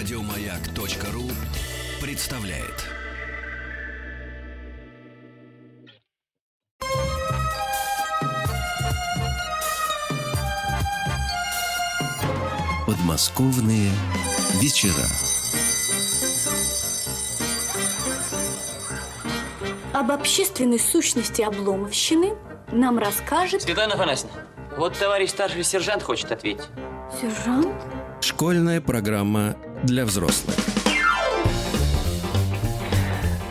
Радиомаяк.ру представляет. Подмосковные вечера. Об общественной сущности обломовщины нам расскажет Светлана Афанасьевна, вот товарищ старший сержант хочет ответить. сержант. Школьная программа для взрослых.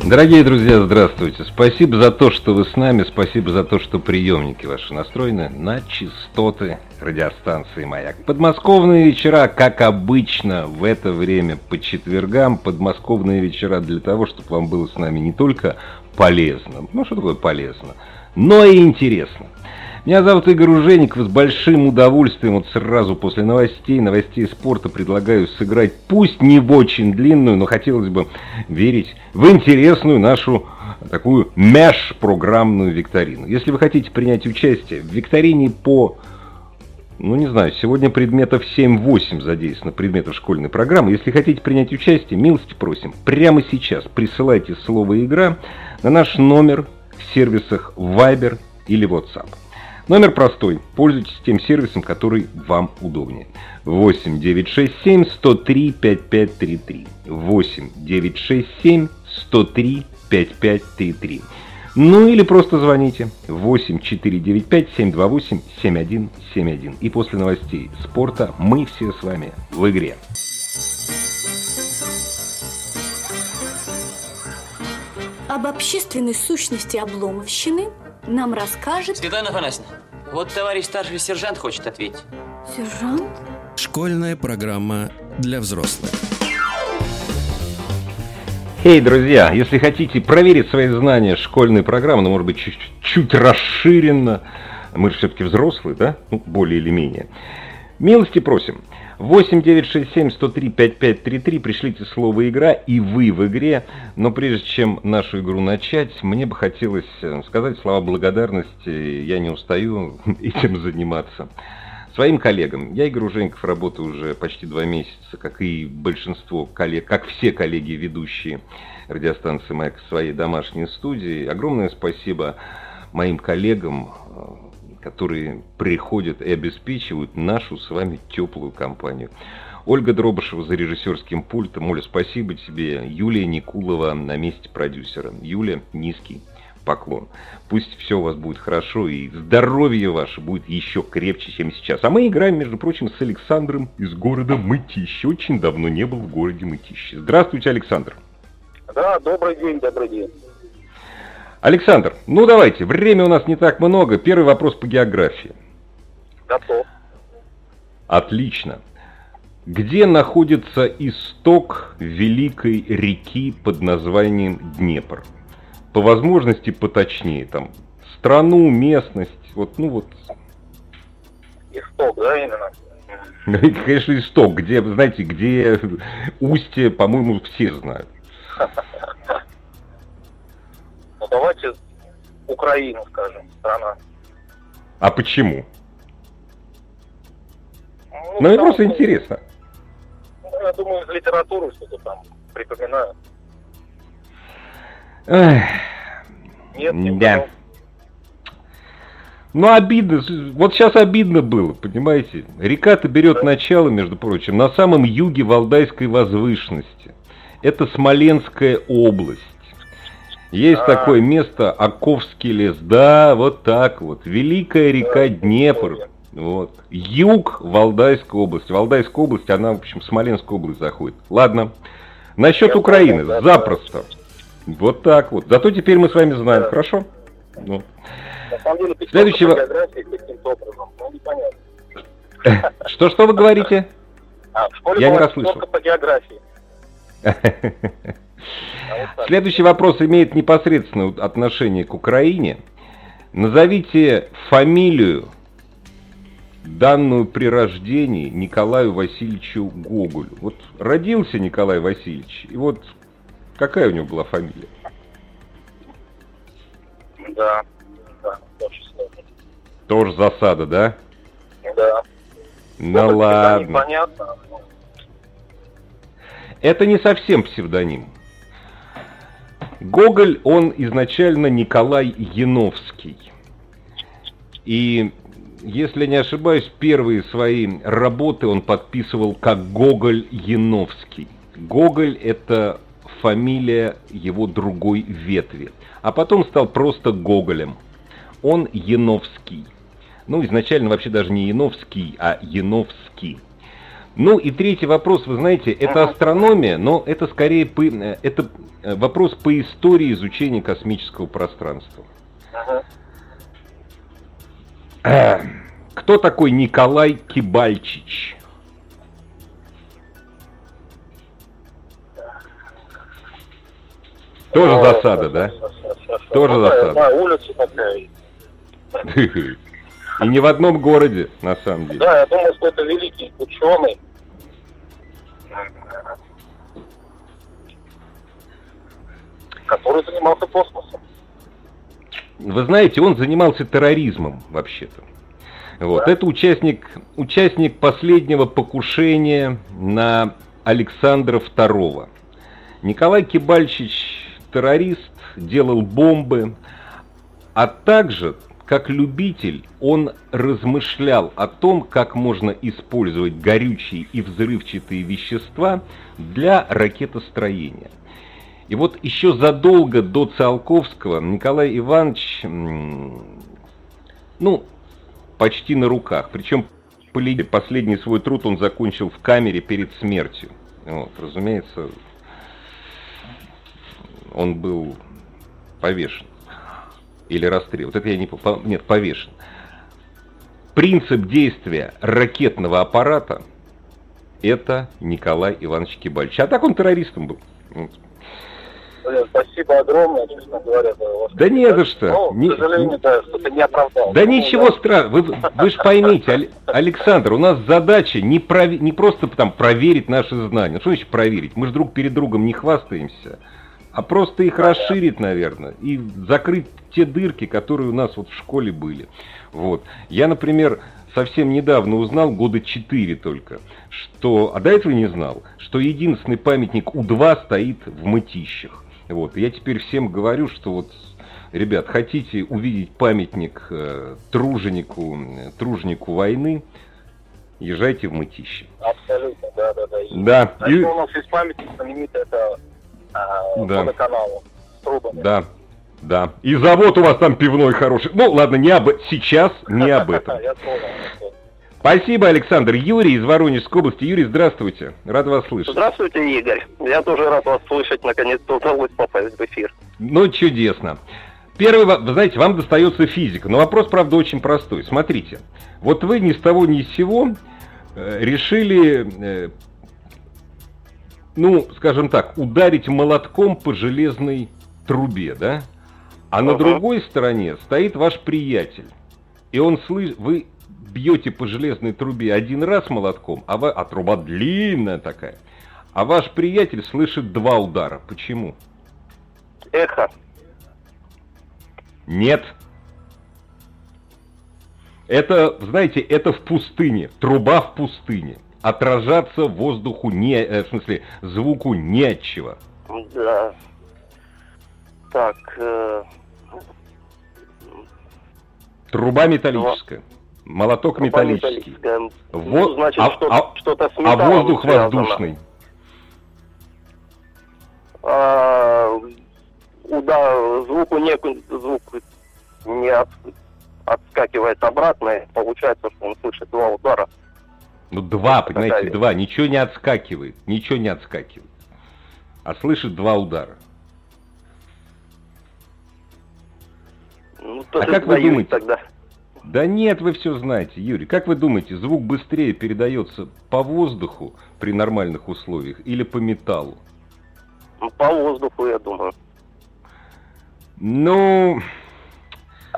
Дорогие друзья, здравствуйте. Спасибо за то, что вы с нами, спасибо за то, что приемники ваши настроены на частоты радиостанции «Маяк». Подмосковные вечера, как обычно, в это время по четвергам. Подмосковные вечера для того, чтобы вам было с нами не только полезно, ну что такое полезно, но и интересно. Меня зовут Игорь Ужеников, с большим удовольствием вот сразу после новостей, новостей спорта предлагаю сыграть, пусть не в очень длинную, но хотелось бы верить в интересную нашу такую меж-программную викторину. Если вы хотите принять участие в викторине по ну, не знаю, сегодня предметов 7-8 задействовано, предметов школьной программы. Если хотите принять участие, милости просим, прямо сейчас присылайте слово «Игра» на наш номер в сервисах Viber или WhatsApp. Номер простой. Пользуйтесь тем сервисом, который вам удобнее. 8 967 103 5533. 8 967 103 5533. Ну или просто звоните 8 495 728 7171. И после новостей спорта мы все с вами в игре. Об общественной сущности обломовщины нам расскажет Светлана Афанасьевна, вот товарищ старший сержант хочет ответить. сержант. Школьная программа для взрослых. Эй, друзья, если хотите проверить свои знания школьной программы, ну, может быть, чуть, чуть расширенно, мы же все-таки взрослые, да? Ну, более или менее. Милости просим. 8 967 103 5533 пришлите слово «игра» и вы в игре. Но прежде чем нашу игру начать, мне бы хотелось э, сказать слова благодарности. Я не устаю этим заниматься. Своим коллегам. Я, Игорь Ужеников, работаю уже почти два месяца, как и большинство коллег, как все коллеги, ведущие радиостанции «Маяк» в своей домашней студии. Огромное спасибо моим коллегам, э, которые приходят и обеспечивают нашу с вами теплую компанию. Ольга Дробышева за режиссерским пультом. Оля, спасибо тебе. Юлия Никулова на месте продюсера. Юля, низкий поклон. Пусть все у вас будет хорошо и здоровье ваше будет еще крепче, чем сейчас. А мы играем, между прочим, с Александром из города Мытищи. Очень давно не был в городе Мытищи. Здравствуйте, Александр. Да, добрый день, добрый день. Александр, ну давайте, время у нас не так много. Первый вопрос по географии. Готов. Отлично. Где находится исток великой реки под названием Днепр? По возможности поточнее, там, страну, местность, вот, ну вот, Исток, да, именно? конечно, исток, где, знаете, где устье, по-моему, все знают. Украину, скажем, страна. А почему? Ну, мне потому просто что, интересно. ну, Я думаю, из литературы что-то там припоминаю. Эх, Нет, не Да. понял. Ну, обидно. Вот сейчас обидно было, понимаете? Река-то берет начало, между прочим, на самом юге Валдайской возвышенности. Это Смоленская область. Есть А. такое место, Оковский лес. Да, вот так вот. Великая река Днепр. Вот. Юг Валдайской области. Валдайская область, она, в общем, в Смоленскую область заходит. Ладно. Насчет Я Украины. понял, да, Запросто. Вот так вот. Зато теперь мы с вами знаем, Да. хорошо? Ну. На самом деле, пятерка Следующего- образом, ну, непонятно. Что-что вы говорите? А, в школе Я не расслышал. по географии. А. Следующий вопрос имеет непосредственное отношение к Украине. Назовите фамилию, данную при рождении Николаю Васильевичу Гоголю. Вот родился Николай Васильевич, и вот какая у него была фамилия? Да, да. Тоже засада, да? Да. Ну всегда ладно. Непонятно. Это не совсем псевдоним. Гоголь, он изначально Николай Яновский. И, если не ошибаюсь, первые свои работы он подписывал как Гоголь Яновский. Гоголь – это фамилия его другой ветви. А потом стал просто Гоголем. Он Яновский. Ну, изначально вообще даже не Яновский, а Яновский. Ну и третий вопрос, вы знаете, это астрономия, но это скорее по, э, это э, вопрос по истории изучения космического пространства. Ага. Кто такой Николай Кибальчич? Тоже засада, да? Тоже засада. Да, улица такая. И не в одном городе, на самом деле. Да, я думаю, что это великий ученый. Который занимался космосом. Вы знаете, он занимался терроризмом, вообще-то. Вот. Да. Это участник, участник последнего покушения на Александра II. Николай Кибальчич террорист, делал бомбы, а также как любитель, он размышлял о том, как можно использовать горючие и взрывчатые вещества для ракетостроения. И вот еще задолго до Циолковского Николай Иванович, ну, почти на руках. Причем последний свой труд он закончил в камере перед смертью. Вот, разумеется, он был повешен или расстрелян. Вот это я не... Нет, повешен. Принцип действия ракетного аппарата – это Николай Иванович Кибальевич. А так он террористом был. Спасибо огромное, честно говоря. Да не за что. Но, не, к сожалению, да, что-то не оправдал. Да ну, ничего да. страшного. Вы, вы же поймите, Александр, у нас задача не, пров... не просто там проверить наши знания. Что значит проверить? Мы же друг перед другом не хвастаемся а просто их расширить, наверное, и закрыть те дырки, которые у нас вот в школе были. Вот. Я, например, совсем недавно узнал, года 4 только, что, а до этого не знал, что единственный памятник У-2 стоит в Мытищах. Вот. я теперь всем говорю, что вот, ребят, хотите увидеть памятник э, труженику, труженику войны, езжайте в Мытищи. Абсолютно, да, да, да. Да. А и... у нас есть памятник знаменитый, это а, да. водоканалу с трубами. Да. Да. И завод у вас там пивной хороший. Ну, ладно, не об сейчас, не об этом. Спасибо, Александр. Юрий из Воронежской области. Юрий, здравствуйте. Рад вас слышать. Здравствуйте, Игорь. Я тоже рад вас слышать. Наконец-то удалось попасть в эфир. Ну, чудесно. Первый, вы знаете, вам достается физика, но вопрос, правда, очень простой. Смотрите, вот вы ни с того ни с сего э, решили э, ну, скажем так, ударить молотком по железной трубе, да? А на другой стороне стоит ваш приятель. И он слышит, вы бьете по железной трубе один раз молотком, а, вы, а труба длинная такая. А ваш приятель слышит два удара. Почему? Эхо. Нет. Это, знаете, это в пустыне. Труба в пустыне отражаться воздуху не, э, в смысле, звуку не от чего. Да. Так. Э... Труба металлическая. Молоток Труба металлический. Во... Ну, значит, а, что, а, что-то с А воздух связано. воздушный. А, да, звуку не, звук не от, отскакивает обратно, получается, что он слышит два удара. Ну, два, понимаете, Наталья. два. Ничего не отскакивает. Ничего не отскакивает. А слышит два удара. Ну, а как вы думаете? Тогда. Да нет, вы все знаете, Юрий. Как вы думаете, звук быстрее передается по воздуху при нормальных условиях или по металлу? Ну, по воздуху, я думаю. Ну,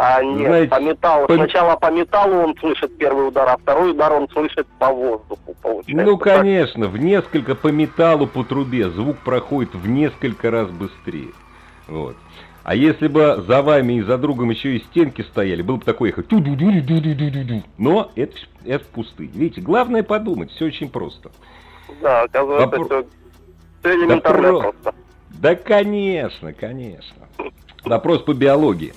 а нет, Знаете, по металлу. По... Сначала по металлу он слышит первый удар, а второй удар он слышит по воздуху. Получается. Ну, конечно, в несколько по металлу, по трубе звук проходит в несколько раз быстрее. Вот. А если бы за вами и за другом еще и стенки стояли, было бы такое эхо. Но это, это пустые. Видите, главное подумать, все очень просто. Да, оказывается, Вопро... все Все элементарно про- просто. Да, конечно, конечно. Вопрос по биологии.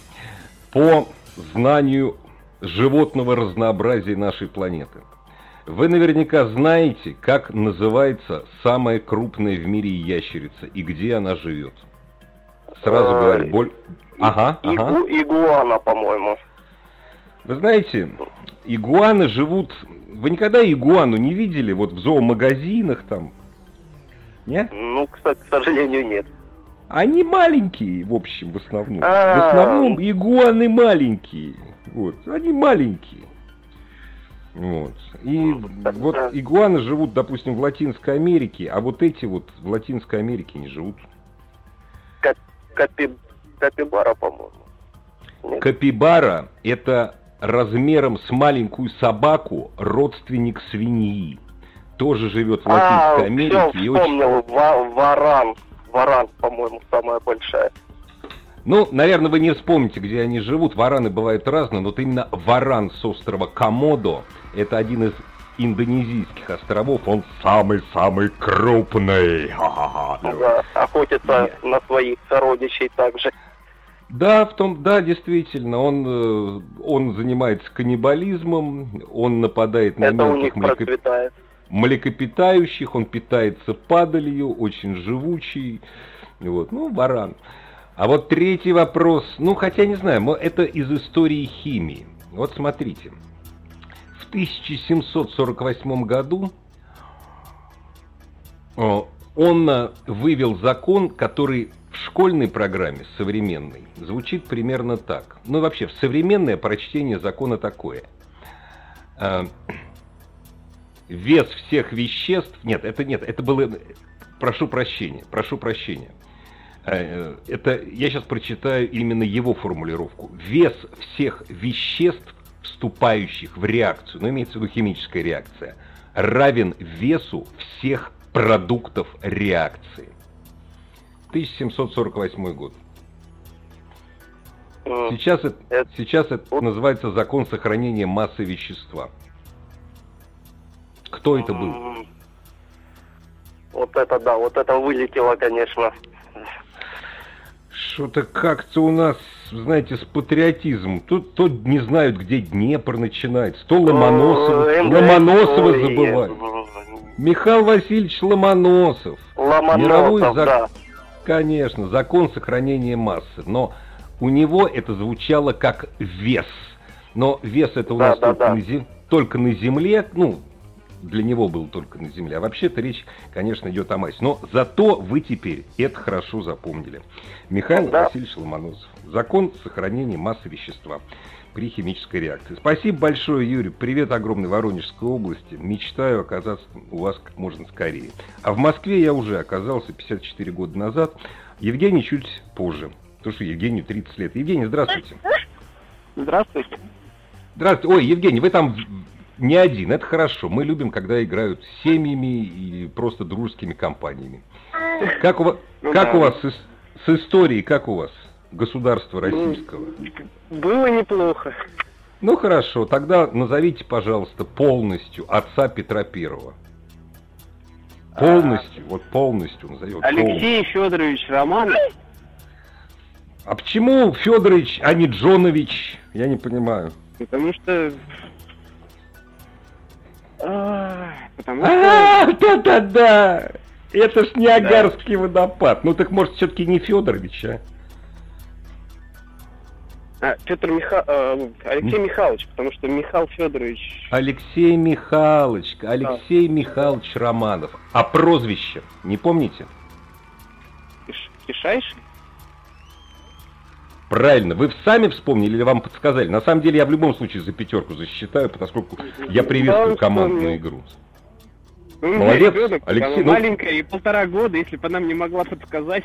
По знанию животного разнообразия нашей планеты. Вы наверняка знаете, как называется самая крупная в мире ящерица и где она живет. Сразу Ой. говорю, боль... Ага, ага. Игу- игуана, по-моему. Вы знаете, игуаны живут... Вы никогда игуану не видели вот в зоомагазинах там? Нет? Ну, кстати, к сожалению, нет. Они маленькие, в общем, в основном. В А. основном игуаны маленькие. Вот, они маленькие. Вот. И вот игуаны живут, допустим, в Латинской Америке, а вот эти вот в Латинской Америке не живут. Кап- капи- Капибара, по-моему. Капибара – это размером с маленькую собаку родственник свиньи. Тоже живет в А, Латинской все, Америке. очень... вспомнил. Ва- Варан. Варан, по-моему, самая большая. Ну, наверное, вы не вспомните, где они живут. Вараны бывают разные, но вот именно варан с острова Комодо – это один из индонезийских островов. Он самый-самый крупный. Ха-ха-ха. Да, охотится на своих сородичей также. Да, в том, да, действительно, он, э, он занимается каннибализмом, он нападает на Это у них мелких процветает. Млекопитающих, он питается падалью, очень живучий. Вот, ну, баран. А вот третий вопрос, ну, хотя не знаю, это из истории химии. Вот смотрите. В 1748 году э, он э, вывел закон, который в школьной программе современной звучит примерно так. Ну, вообще, в современное прочтение закона такое. Э, вес всех веществ... Нет, это нет, это было... Прошу прощения, прошу прощения. Э, Это я сейчас прочитаю именно его формулировку. Вес всех веществ, вступающих в реакцию, ну имеется в виду химическая реакция, равен весу всех продуктов реакции. 1748 год. М, Сейчас Это- сейчас это называется закон сохранения массы вещества. Кто это был? Вот это да, вот это вылетело, конечно. Что-то как-то у нас, знаете, с патриотизмом. Тут то не знают, где Днепр начинается, то Ломоносова, Э, Ломоносова забывают. Михаил Васильевич Ломоносов. Мировой Ломоносов, зак- да. Конечно, закон сохранения массы. Но у него это звучало как вес. Но вес это у Да, нас да, только, да. На зе- только на земле. Ну, для него был только на земле. А вообще-то речь, конечно, идет о массе. Но зато вы теперь это хорошо запомнили. Михаил Да. Васильевич Ломоносов. Закон сохранения массы вещества при химической реакции. Спасибо большое, Юрий. Привет огромной Воронежской области. Мечтаю оказаться у вас как можно скорее. А в Москве я уже оказался 54 года назад. Евгений чуть позже. Потому что Евгению 30 лет. Евгений, здравствуйте. Здравствуйте. Здравствуйте. Ой, Евгений, вы там не один. Это хорошо. Мы любим, когда играют с семьями и просто дружескими компаниями. Как у вас, Ну как да. у вас с, ис- с историей, как у вас государства российского? Было неплохо. Ну хорошо, тогда назовите, пожалуйста, полностью отца Петра Первого. Полностью, вот полностью назовем. Алексей Федорович Романов. А почему Федорович, а не Джонович? Я не понимаю. Потому что... А, Потому что... А, да-да-да! Это ж Ниагарский водопад. Ну так может все-таки не Федорович, а? А, Петр Миха... э, Алексей Михайлович, потому что Михаил Федорович... Алексей Михайлович, Алексей Михайлович Романов. А прозвище, не помните? Киш- Кишайший? Правильно, вы сами вспомнили или вам подсказали? На самом деле я в любом случае за пятерку засчитаю, поскольку я приветствую командную игру. Ну, Молодец, ребенок, Алексей, ну- маленькая, и полтора года, если бы она мне могла подсказать.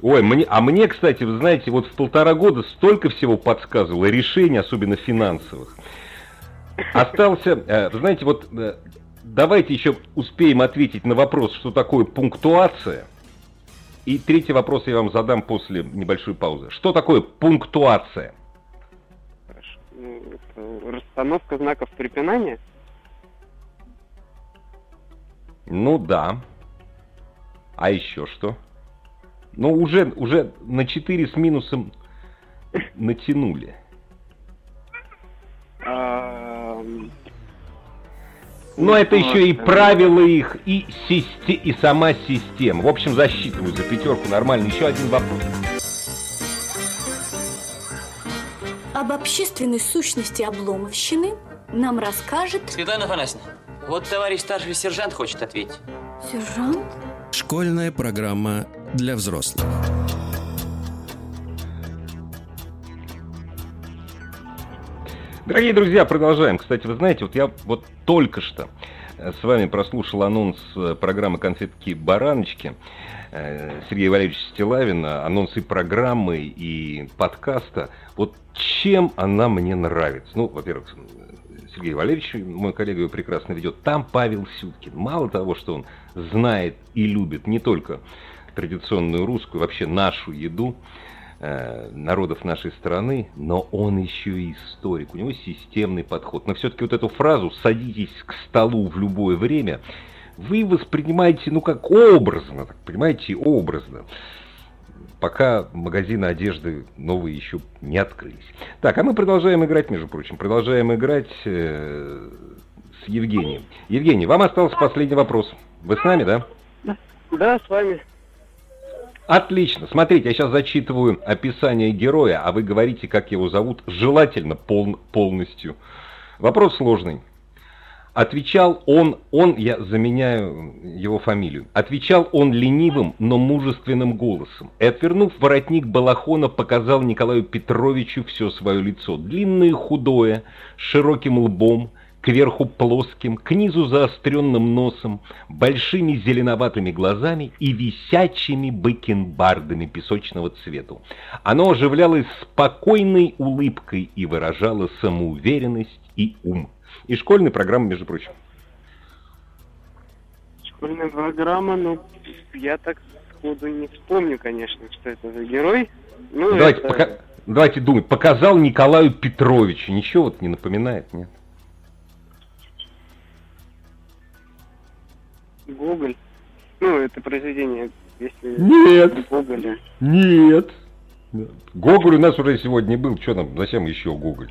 Ой, мне, а мне, кстати, вы знаете, вот в полтора года столько всего подсказывало, решений, особенно финансовых. Остался, э, вы знаете, вот э, давайте еще успеем ответить на вопрос, что такое пунктуация. И третий вопрос я вам задам после небольшой паузы. Что такое пунктуация? Ну, Расстановка знаков препинания. Ну да. А еще что? Ну, уже, уже на 4 с минусом натянули. Но это еще и правила их, и, систе- и сама система. В общем, засчитываю за пятерку нормально. Еще один вопрос. Об общественной сущности обломовщины нам расскажет Светлана Афанасьевна, вот товарищ старший сержант хочет ответить. сержант. Школьная программа для взрослых. Дорогие друзья, продолжаем. Кстати, вы знаете, вот я вот только что э, с вами прослушал анонс э, программы «Конфетки-бараночки» э, Сергея Валерьевича Стилавина, анонсы программы и подкаста. Вот чем она мне нравится? Ну, во-первых, Сергей Валерьевич, мой коллега, его прекрасно ведет. Там Павел Сюткин. Мало того, что он знает и любит не только традиционную русскую, вообще нашу еду, народов нашей страны, но он еще и историк, у него системный подход. Но все-таки вот эту фразу «садитесь к столу в любое время» вы воспринимаете, ну как образно, так, понимаете, образно. Пока магазины одежды новые еще не открылись. Так, а мы продолжаем играть, между прочим, продолжаем играть э, с Евгением. Евгений, вам остался последний вопрос. Вы с нами, да? Да, с вами. Отлично. Смотрите, я сейчас зачитываю описание героя, а вы говорите, как его зовут, желательно пол- полностью. Вопрос сложный. Отвечал он, он, я заменяю его фамилию, отвечал он ленивым, но мужественным голосом. И, отвернув воротник балахона, показал Николаю Петровичу все свое лицо. Длинное худое, с широким лбом, кверху плоским, к низу заостренным носом, большими зеленоватыми глазами и висячими бакенбардами песочного цвета. Оно оживлялось спокойной улыбкой и выражало самоуверенность и ум. И школьная программа, между прочим. Школьная программа, ну, я так сходу не вспомню, конечно, что это за герой. Ну, Давайте, это пока- давайте думать. Показал Николаю Петровичу. Ничего вот не напоминает, нет? Гоголь. Ну, это произведение, если... Нет. Гоголя. Нет. Гоголь у нас уже сегодня был. Что нам, зачем еще Гоголь?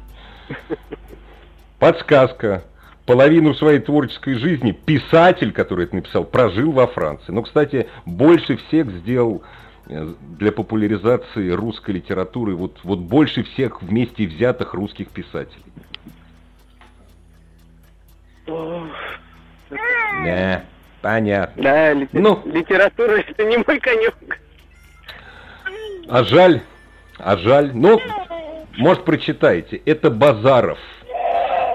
Подсказка. Половину своей творческой жизни писатель, который это написал, прожил во Франции. Но, кстати, больше всех сделал э, для популяризации русской литературы, вот, вот больше всех вместе взятых русских писателей. Ох, Да, понятно. Да, лите- Ну. литература это не мой конек. А жаль, а жаль. Ну, может, прочитаете. Это Базаров.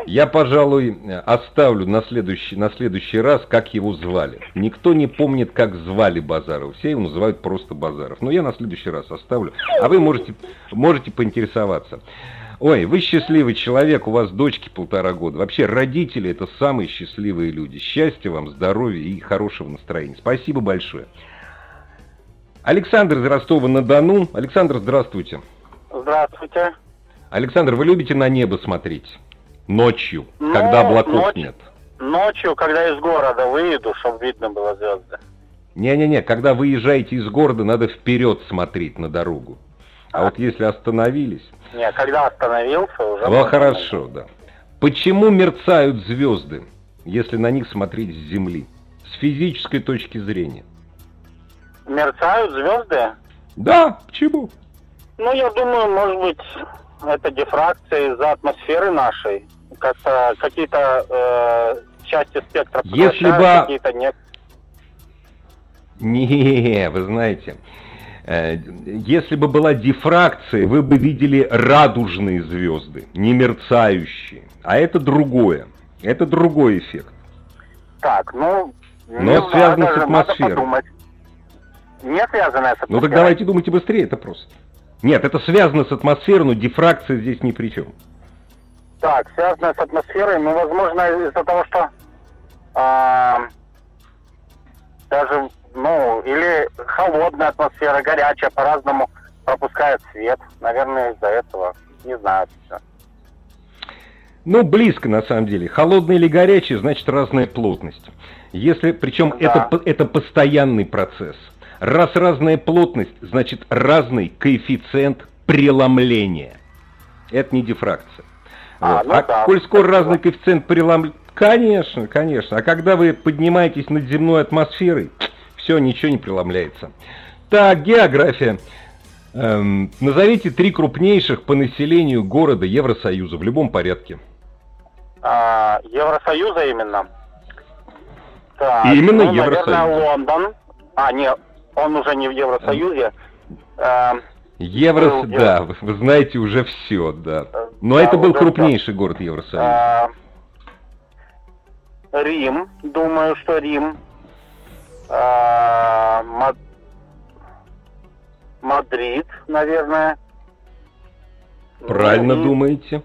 Я, пожалуй, оставлю на следующий, на следующий раз, как его звали. Никто не помнит, как звали Базарова. Все его называют просто Базаров. Но я на следующий раз оставлю. А вы можете, можете поинтересоваться. Ой, вы счастливый человек, у вас дочки полтора года. Вообще, родители это самые счастливые люди. Счастья вам, здоровья и хорошего настроения. Спасибо большое. Александр из Ростова-на-Дону. Александр, здравствуйте. Здравствуйте. Александр, вы любите на небо смотреть? Ночью, Ну, когда облаков ночь- нет. Ночью, когда из города выеду, чтобы видно было звезды. Не-не-не, когда выезжаете из города, надо вперед смотреть на дорогу. А вот если остановились... Не, когда остановился, уже... Ну, хорошо, да. Почему мерцают звезды, если на них смотреть с Земли? С физической точки зрения. Мерцают звезды? Да, почему? Ну, я думаю, может быть, это дифракция из-за атмосферы нашей. Как-то какие-то э, части спектра Если бы- какие-то нет. Не, вы знаете, если бы была дифракция, вы бы видели радужные звезды, не мерцающие. А это другое. Это другой эффект. Так, ну... Но связано с надо атмосферой. подумать. Не связано с атмосферой. Ну так давайте думайте быстрее, это просто. Нет, это связано с атмосферой, но дифракция здесь ни при чем. Так, связано с атмосферой, ну, возможно, из-за того, что а, даже, ну, или холодная атмосфера, горячая, по-разному пропускает свет. Наверное, из-за этого. Не знаю. всё. Ну, близко на самом деле. Холодный или горячий, значит разная плотность. Если, причем Да. это, это постоянный процесс. Раз разная плотность, значит разный коэффициент преломления. Это не дифракция. А, Вот. ну а да, коль скоро разный коэффициент преломления... Конечно, конечно. А когда вы поднимаетесь над земной атмосферой, все, ничего не преломляется. Так, география. Эм, назовите три крупнейших по населению города Евросоюза в любом порядке. А, Евросоюза именно. Так, Именно ну, Евросоюза. Наверное, Лондон. А, нет, он уже не в Евросоюзе. А, Евро, Был, да, вы, вы знаете уже все, да. Но да, это был крупнейший город Евросоюза. а, Рим, думаю, что Рим. А, Мад- Мадрид, наверное. Правильно Ну, и- думаете?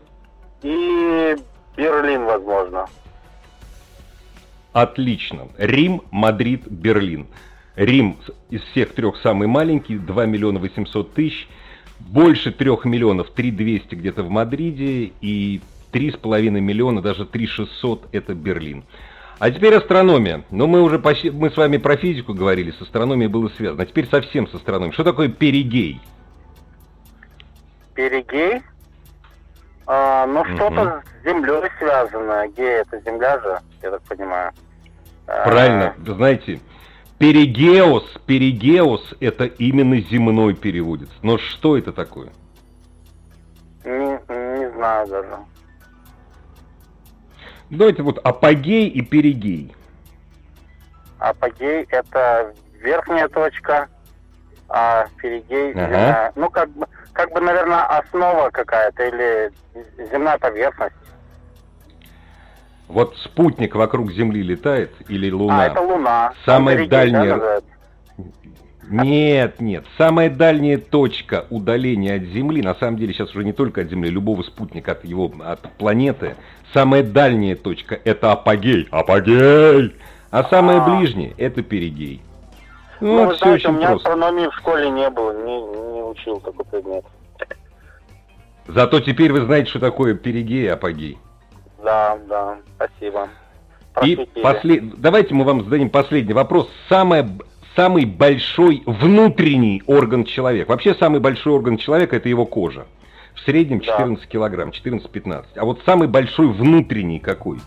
И Берлин, возможно. Отлично. Рим, Мадрид, Берлин. Рим из всех трех самый маленький, 2 миллиона 800 тысяч. Больше 3 миллионов, 3 200 где-то в Мадриде. И 3,5 миллиона, даже 3 600 это Берлин. А теперь астрономия. Но мы уже почти, мы с вами про физику говорили, с астрономией было связано. А теперь совсем с астрономией. Что такое перигей? Перигей. А, ну, что-то с землей связано. Гей это земля же, я так понимаю. А, Правильно, вы знаете, перигеос, перигеос это именно земной переводится. Но что это такое? Не, не знаю даже. Давайте вот апогей и перигей. Апогей это верхняя точка, а перигей Ага. земная. Ну, как бы, как бы, наверное, основа какая-то или земная поверхность. Вот спутник вокруг Земли летает или Луна? А, это Луна. Самая перигей, да, дальняя- называется? Нет, нет. Самая дальняя точка удаления от Земли, на самом деле сейчас уже не только от Земли, любого спутника от его, от планеты, самая дальняя точка это апогей. Апогей! А самая А. ближняя это перигей. Ну, Ну, вы все знаете, у очень меня просто. астрономии в школе не было, не, не учил такой предмет. Зато теперь вы знаете, что такое перигей и апогей. Да, да, спасибо. И Просветили. послед... давайте мы вам зададим последний вопрос. Самое... Самый большой внутренний орган человека. Вообще самый большой орган человека это его кожа. В среднем Да. 14 килограмм, 14-15. А вот самый большой внутренний какой?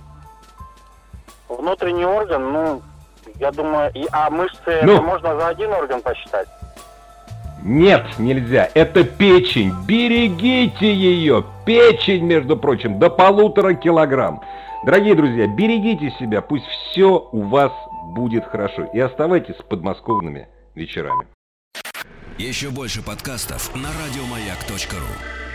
Внутренний орган, ну, я думаю, и, а мышцы Ну. можно за один орган посчитать? Нет, нельзя. Это печень. Берегите ее. Печень, между прочим, до полутора килограмм. Дорогие друзья, берегите себя. Пусть все у вас будет хорошо. И оставайтесь с подмосковными вечерами. Еще больше подкастов на радиомаяк.ру.